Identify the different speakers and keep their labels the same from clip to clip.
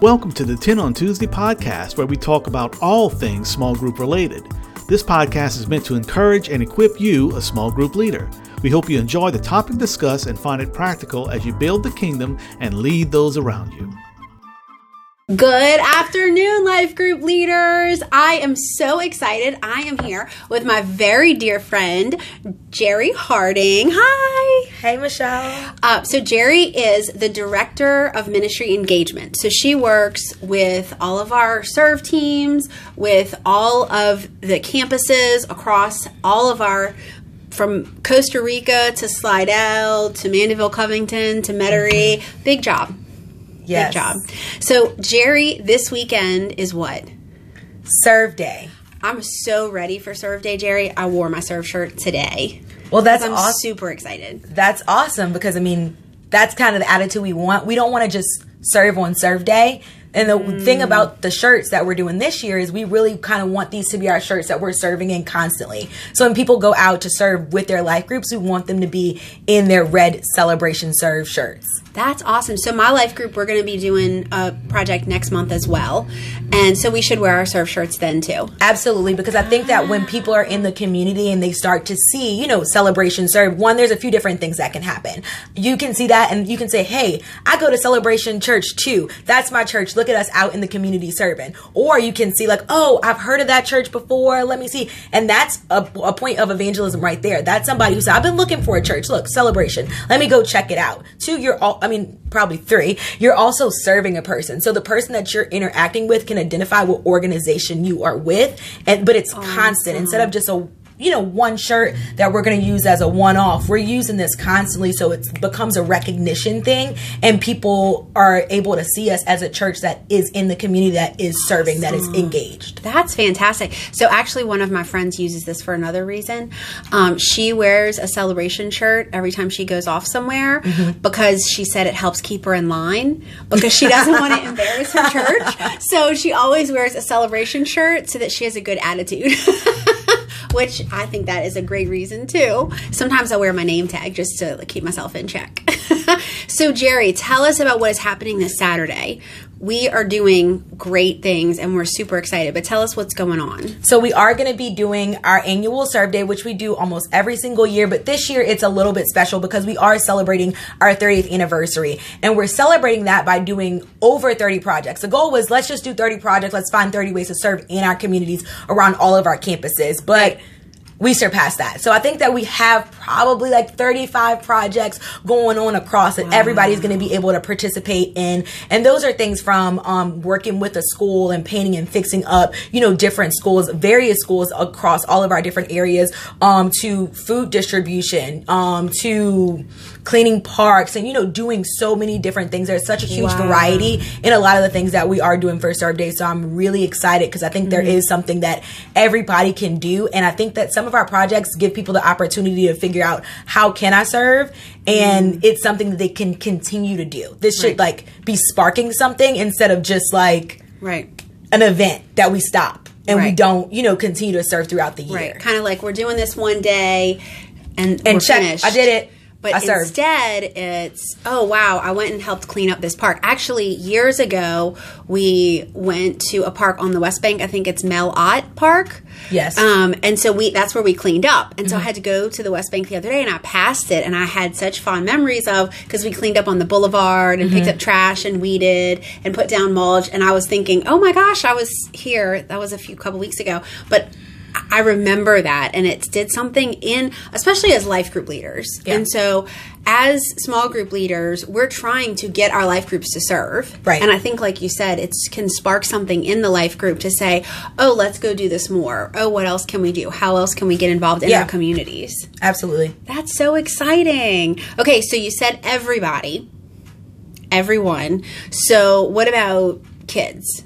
Speaker 1: Welcome to the 10 on Tuesday podcast, where we talk about all things small group related. This podcast is meant to encourage and equip you, a small group leader. We hope you enjoy the topic discussed and find it practical as you build the kingdom and lead those around you.
Speaker 2: Good afternoon, life group leaders. I am so excited. I am here with my very dear friend, Jerry Harding. Hi.
Speaker 3: Hey, Michelle.
Speaker 2: Uh, so, Jerry is the director of ministry engagement. So, she works with all of our serve teams, with all of the campuses across all of our from Costa Rica to Slidell to Mandeville, Covington to Metairie. Big job.
Speaker 3: Yes.
Speaker 2: Good job. So, Jerry, this weekend is what?
Speaker 3: Serve Day.
Speaker 2: I'm so ready for Serve Day, Jerry. I wore my Serve shirt today.
Speaker 3: Well, that's
Speaker 2: I'm
Speaker 3: awesome.
Speaker 2: super excited.
Speaker 3: That's awesome because I mean, that's kind of the attitude we want. We don't want to just serve on Serve Day. And the mm. thing about the shirts that we're doing this year is we really kind of want these to be our shirts that we're serving in constantly. So when people go out to serve with their life groups, we want them to be in their red celebration serve shirts.
Speaker 2: That's awesome. So my life group, we're going to be doing a project next month as well, and so we should wear our serve shirts then too.
Speaker 3: Absolutely, because I think that when people are in the community and they start to see, you know, celebration serve, one, there's a few different things that can happen. You can see that, and you can say, "Hey, I go to Celebration Church too. That's my church. Look at us out in the community serving." Or you can see like, "Oh, I've heard of that church before. Let me see," and that's a, a point of evangelism right there. That's somebody who said, "I've been looking for a church. Look, celebration. Let me go check it out." Two, you're all I mean, probably three, you're also serving a person. So the person that you're interacting with can identify what organization you are with, and but it's oh, constant instead of just a you know one shirt that we're going to use as a one off we're using this constantly so it becomes a recognition thing and people are able to see us as a church that is in the community that is serving that is engaged.
Speaker 2: That's fantastic. So actually one of my friends uses this for another reason. Um, she wears a celebration shirt every time she goes off somewhere mm-hmm. because she said it helps keep her in line because she doesn't want to embarrass her church. So she always wears a celebration shirt so that she has a good attitude which I think that is a great reason too. Sometimes I wear my name tag just to keep myself in check. so, Jerry, tell us about what is happening this Saturday. We are doing great things and we're super excited, but tell us what's going on.
Speaker 3: So, we are going to be doing our annual Serve Day, which we do almost every single year, but this year it's a little bit special because we are celebrating our 30th anniversary. And we're celebrating that by doing over 30 projects. The goal was let's just do 30 projects, let's find 30 ways to serve in our communities around all of our campuses. But right we surpassed that. So I think that we have probably like 35 projects going on across that wow. everybody's going to be able to participate in. And those are things from um, working with a school and painting and fixing up, you know, different schools, various schools across all of our different areas, um, to food distribution, um, to cleaning parks and, you know, doing so many different things. There's such a huge wow. variety in a lot of the things that we are doing for Serve Day. So I'm really excited because I think mm-hmm. there is something that everybody can do. And I think that some of our projects give people the opportunity to figure out how can I serve and mm. it's something that they can continue to do. This right. should like be sparking something instead of just like
Speaker 2: right
Speaker 3: an event that we stop and right. we don't, you know, continue to serve throughout the year.
Speaker 2: Right. Kind of like we're doing this one day and
Speaker 3: and check.
Speaker 2: Finished.
Speaker 3: I did it.
Speaker 2: But instead, it's oh wow! I went and helped clean up this park. Actually, years ago, we went to a park on the West Bank. I think it's Mel Ott Park.
Speaker 3: Yes.
Speaker 2: Um, and so we that's where we cleaned up. And mm-hmm. so I mm-hmm. had to go to the West Bank the other day, and I passed it, and I had such fond memories of because we cleaned up on the boulevard and mm-hmm. picked up trash and weeded and put down mulch. And I was thinking, oh my gosh, I was here. That was a few couple weeks ago, but I remember that and it did something in, especially as life group leaders. Yeah. And so, as small group leaders, we're trying to get our life groups to serve.
Speaker 3: Right.
Speaker 2: And I think, like you said, it can spark something in the life group to say, oh, let's go do this more. Oh, what else can we do? How else can we get involved in yeah. our communities?
Speaker 3: Absolutely.
Speaker 2: That's so exciting. Okay, so you said everybody, everyone. So, what about kids?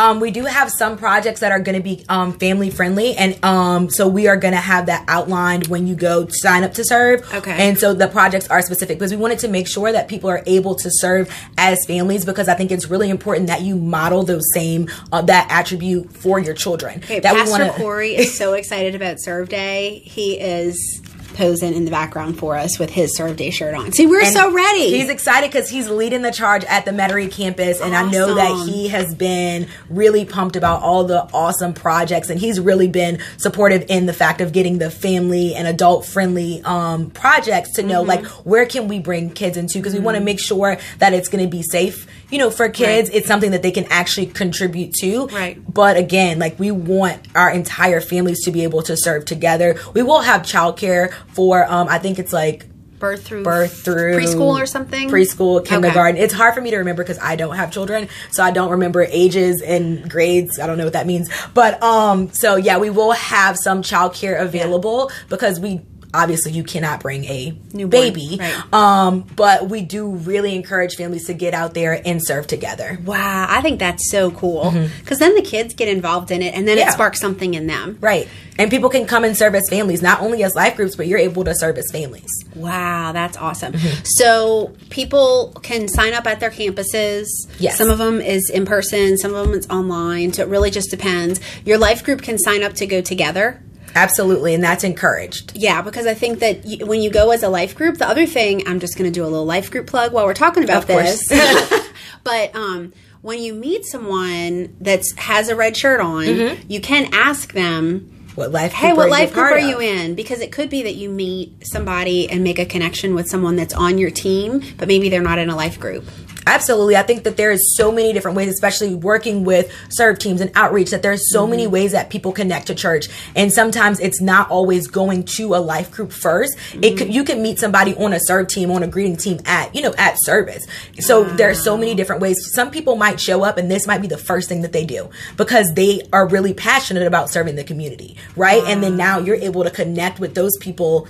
Speaker 3: Um, we do have some projects that are going to be um, family friendly, and um, so we are going to have that outlined when you go sign up to serve.
Speaker 2: Okay.
Speaker 3: And so the projects are specific because we wanted to make sure that people are able to serve as families because I think it's really important that you model those same uh, that attribute for your children.
Speaker 2: Okay,
Speaker 3: that
Speaker 2: Pastor wanna- Corey is so excited about Serve Day. He is posing in the background for us with his serve day shirt on. See, we're
Speaker 3: And
Speaker 2: so ready.
Speaker 3: He's excited because he's leading the charge at the Metairie campus, and I know that he has been really pumped about all the awesome projects, and he's really been supportive in the fact of getting the family and adult friendly um, projects to
Speaker 2: Mm-hmm.
Speaker 3: know like where can we bring kids into because we want to make sure that it's going to be safe. You know, for kids,
Speaker 2: Right.
Speaker 3: it's something that they can actually contribute to.
Speaker 2: Right.
Speaker 3: But again, like we want our entire families to be able to serve together. We will have childcare for, um, I think it's like
Speaker 2: birth through
Speaker 3: birth through
Speaker 2: preschool or something.
Speaker 3: preschool
Speaker 2: Okay.
Speaker 3: kindergarten it's hard for me to remember because i don't have children so i don't remember ages and grades i don't know what that means but um so yeah we will have some childcare available because we obviously you cannot bring a
Speaker 2: new
Speaker 3: baby
Speaker 2: right.
Speaker 3: um but we do really encourage families to get out there and serve together
Speaker 2: Wow, I think that's so cool because then the kids get involved in it, and then
Speaker 3: Mm-hmm. Yeah.
Speaker 2: it sparks something in them.
Speaker 3: right and people can come and serve as families not only as life groups but you're able to serve as families
Speaker 2: Wow, that's awesome.
Speaker 3: Mm-hmm.
Speaker 2: So people can sign up at their campuses.
Speaker 3: Yes.
Speaker 2: Some of them is in person, some of them is online. So it really just depends. Your life group can sign up to go together.
Speaker 3: Absolutely and that's encouraged
Speaker 2: Yeah, because I think that y when you go as a life group, the other thing, I'm just going to do a little life group plug while we're talking about
Speaker 3: Of
Speaker 2: this. but um, when you meet someone that has a red shirt on,
Speaker 3: Mm-hmm.
Speaker 2: you can ask them,
Speaker 3: what life
Speaker 2: hey, what
Speaker 3: are
Speaker 2: life group are
Speaker 3: of?
Speaker 2: you in? Because it could be that you meet somebody and make a connection with someone that's on your team, but maybe they're not in a life group.
Speaker 3: Absolutely. I think that there is so many different ways, especially working with serve teams and outreach, that there's so many mm-hmm. ways that people connect to church. And sometimes it's not always going to a life group 1st It could, mm-hmm. you can meet somebody on a serve team, on a greeting team at, you know, at service. So there's so many different ways. Some people might show up and this might be the first thing that they do because they are really passionate about serving the community, right? And then now you're able to connect with those people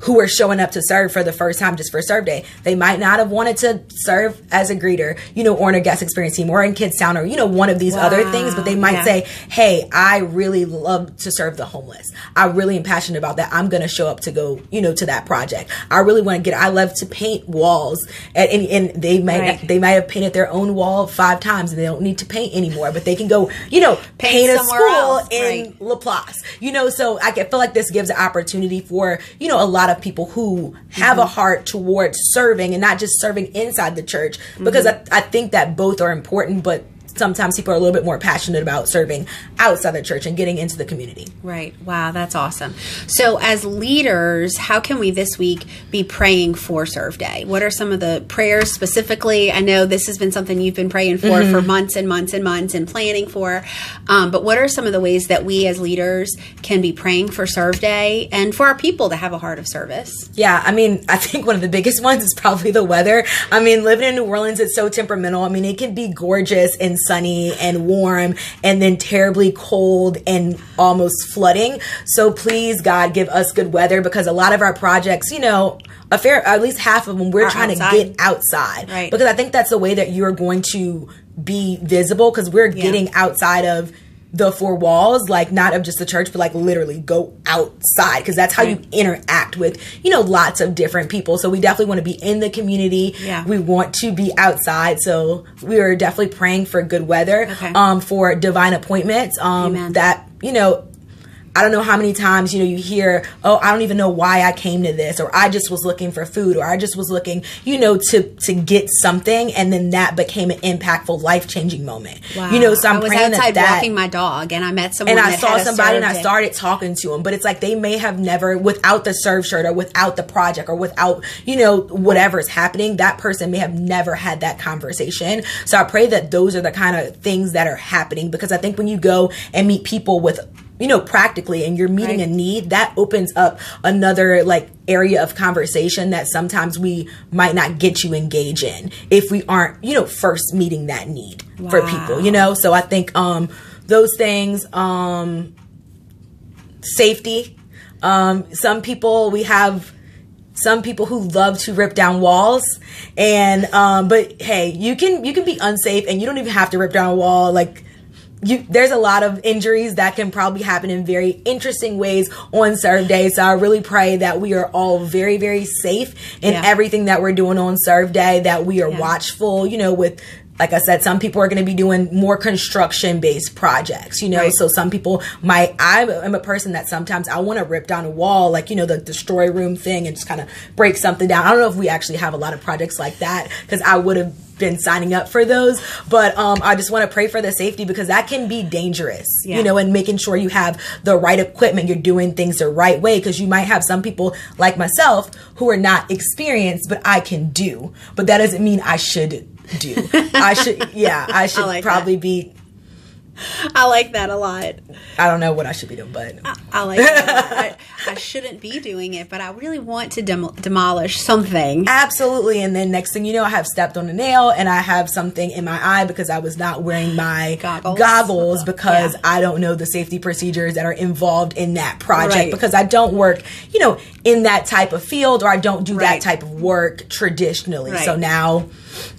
Speaker 3: who are showing up to serve for the first time just for serve day. They might not have wanted to serve as a greeter, you know, or in a guest experience team or in Kids Town or, you know, one of these other things, but they might
Speaker 2: yeah.
Speaker 3: say, Hey, I really love to serve the homeless. I really am passionate about that. I'm going to show up to go, you know, to that project. I really want to get, I love to paint walls and, and, and they might,
Speaker 2: Right.
Speaker 3: they might have painted their own wall five times and they don't need to paint anymore, but they can go, you know, paint, a
Speaker 2: somewhere
Speaker 3: school
Speaker 2: else,
Speaker 3: in
Speaker 2: right.
Speaker 3: Laplace. You know, so I can feel like this gives an opportunity for, you know, a lot of people who have a mm-hmm. heart towards serving and not just serving inside the church because mm-hmm. I, I think that both are important, but sometimes people are a little bit more passionate about serving outside the church and getting into the community.
Speaker 2: Right. Wow, that's awesome. So, as leaders, how can we this week be praying for Serve Day? What are some of the prayers specifically? I know this has been something you've been praying for for months and months and months and planning for. Um, but what are some of the ways that we as leaders can be praying for Serve Day and for our people to have a heart of service?
Speaker 3: Yeah, I mean, I think one of the biggest ones is probably the weather. I mean, living in New Orleans, it's so temperamental. I mean, it can be gorgeous and sunny and warm and then terribly cold and almost flooding. So please, God, give us good weather because a lot of our projects, you know, a fair, at least half of them, we're
Speaker 2: Are
Speaker 3: trying
Speaker 2: outside.
Speaker 3: to get outside.
Speaker 2: Right.
Speaker 3: Because I think that's the way that you're going to be visible because we're getting outside of the four walls, like not of just the church, but like literally go outside because that's how you interact with, you know, lots of different people. So we definitely want to be in the community.
Speaker 2: Yeah.
Speaker 3: We want to be outside. So we are definitely praying for good weather,
Speaker 2: Okay.
Speaker 3: um, for divine appointments, um,
Speaker 2: Amen.
Speaker 3: that, you know, I don't know how many times you know you hear, "Oh, I don't even know why I came to this," or "I just was looking for food," or "I just was looking, you know, to to get something," and then that became an impactful, life changing moment. Wow. You know, so I'm
Speaker 2: I was
Speaker 3: praying
Speaker 2: outside
Speaker 3: that
Speaker 2: walking my dog and I met someone
Speaker 3: and I saw somebody and I started talking to them, but it's like they may have never, without the serve shirt or without the project or without, you know, whatever's happening, that person may have never had that conversation. So I pray that those are the kind of things that are happening because I think when you go and meet people with, you know, practically and you're meeting
Speaker 2: Right.
Speaker 3: a need, that opens up another like area of conversation that sometimes we might not get you engage in if we aren't, you know, first meeting that need for people, you know? So I think um those things, um safety. Um, some people we have some people who love to rip down walls and um but hey you can you can be unsafe and you don't even have to rip down a wall like you there's a lot of injuries that can probably happen in very interesting ways on serve day so i really pray that we are all very very safe in
Speaker 2: Yeah.
Speaker 3: everything that we're doing on serve day that we are
Speaker 2: Yeah.
Speaker 3: watchful you know with like I said, some people are going to be doing more construction based projects, you know. Right. So some people might. I am a person that sometimes I want to rip down a wall, like you know the destroy room thing, and just kind of break something down. I don't know if we actually have a lot of projects like that because I would have been signing up for those but um, i just want to pray for the safety because that can be dangerous yeah. you know and making sure you have the right equipment you're doing things the right way because you might have some people like myself who are not experienced but i can do but that doesn't mean i should do. I should, yeah, I should I like probably that. be.
Speaker 2: I like that a lot.
Speaker 3: I don't know what I should be doing, but
Speaker 2: I, I like that. I, I, shouldn't be doing it, but I really want to dem- demolish something.
Speaker 3: Absolutely. And then next thing you know, I have stepped on a nail and I have something in my eye because I was not wearing my goggles, goggles because yeah. I don't know the safety procedures that are involved in that project right. because I don't work, you know, in that type of field or I don't do right. that type of work traditionally. Right. So now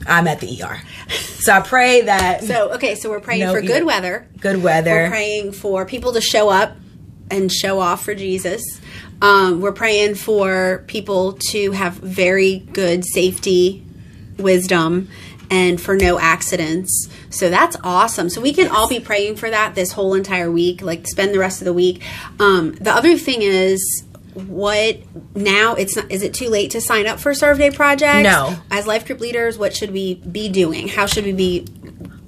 Speaker 3: I'm at the ER. So I pray that.
Speaker 2: So, okay, so we're praying no for good weather.
Speaker 3: Good weather.
Speaker 2: We're praying for people to show up and show off for Jesus. Um, we're praying for people to have very good safety, wisdom, and for no accidents. So that's awesome. So we can yes. all be praying for that this whole entire week, like spend the rest of the week. Um, the other thing is, what now it's not is it too late to sign up for serve day projects
Speaker 3: no
Speaker 2: as life group leaders what should we be doing how should we be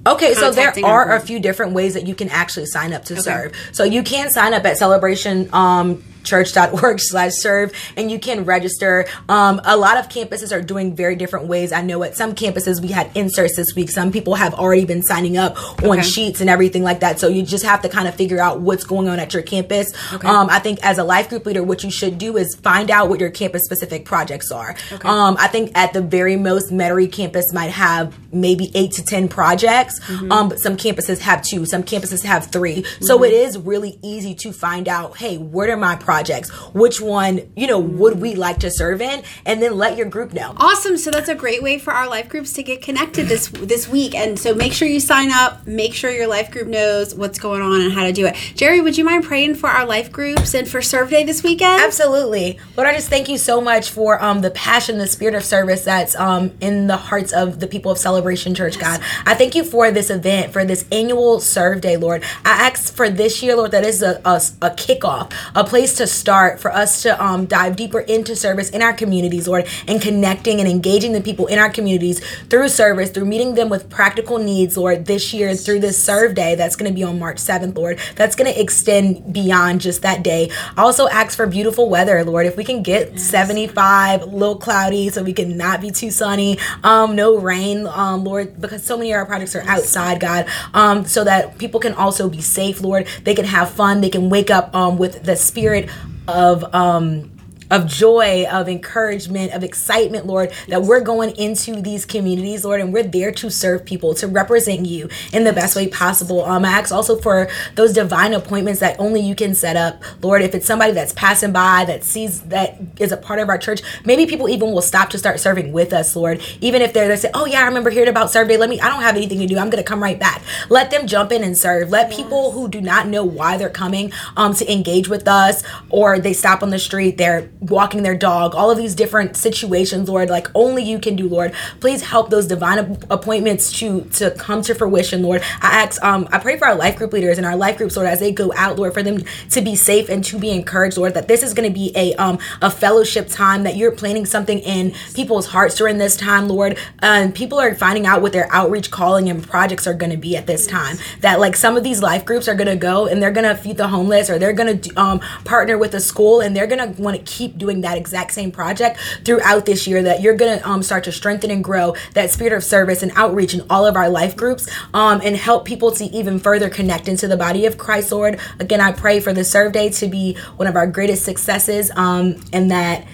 Speaker 3: Okay, so there are a few different ways that you can actually sign up to okay. serve. So you can sign up at celebration um, church.org slash serve and you can register um, a lot of campuses are doing very different ways i know at some campuses we had inserts this week some people have already been signing up on okay. sheets and everything like that so you just have to kind of figure out what's going on at your campus okay. um, i think as a life group leader what you should do is find out what your campus specific projects are okay. um, i think at the very most metairie campus might have maybe eight to ten projects mm-hmm. um, but some campuses have two some campuses have 3 mm-hmm. so it is really easy to find out hey what are my projects projects. Which one, you know, would we like to serve in? And then let your group know.
Speaker 2: Awesome. So that's a great way for our life groups to get connected this this week. And so make sure you sign up. Make sure your life group knows what's going on and how to do it. Jerry, would you mind praying for our life groups and for Serve Day this weekend?
Speaker 3: Absolutely. Lord, I just thank you so much for um, the passion, the spirit of service that's um, in the hearts of the people of Celebration Church, yes. God. I thank you for this event, for this annual Serve Day, Lord. I ask for this year, Lord, that is a, a, a kickoff, a place to to start for us to um, dive deeper into service in our communities, Lord, and connecting and engaging the people in our communities through service, through meeting them with practical needs, Lord, this year through this serve day that's going to be on March 7th, Lord, that's going to extend beyond just that day. Also ask for beautiful weather, Lord. If we can get yes. 75, a little cloudy, so we can not be too sunny, um, no rain, um, Lord, because so many of our projects are outside, God, um, so that people can also be safe, Lord. They can have fun. They can wake up um, with the spirit of um of joy, of encouragement, of excitement, Lord, that we're going into these communities, Lord, and we're there to serve people, to represent you in the best way possible. Um, I ask also for those divine appointments that only you can set up, Lord. If it's somebody that's passing by that sees that is a part of our church, maybe people even will stop to start serving with us, Lord. Even if they're they say, "Oh yeah, I remember hearing about serve day. Let me. I don't have anything to do. I'm gonna come right back." Let them jump in and serve. Let yes. people who do not know why they're coming um to engage with us, or they stop on the street, they're walking their dog, all of these different situations, Lord, like only you can do, Lord. Please help those divine appointments to to come to fruition, Lord. I ask, um, I pray for our life group leaders and our life groups, Lord, as they go out, Lord, for them to be safe and to be encouraged, Lord, that this is going to be a um a fellowship time, that you're planting something in people's hearts during this time, Lord. And people are finding out what their outreach calling and projects are going to be at this time. That like some of these life groups are going to go and they're going to feed the homeless or they're going to um partner with a school and they're going to want to keep doing that exact same project throughout this year that you're to um, start to strengthen and grow that spirit of service and outreach in all of our life groups um, and help people to even further connect into the body of Christ, Lord. Again, I pray for the serve day to be one of our greatest successes um, and that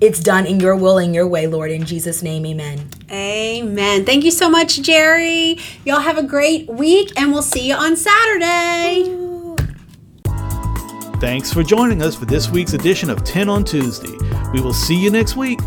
Speaker 3: it's done in your will and your way, Lord. In Jesus' name, amen.
Speaker 2: Amen. Thank you so much, Jerry. Y'all have a great week, and we'll see you on Saturday.
Speaker 1: Thanks for joining us for this week's edition of 10 on Tuesday. We will see you next week.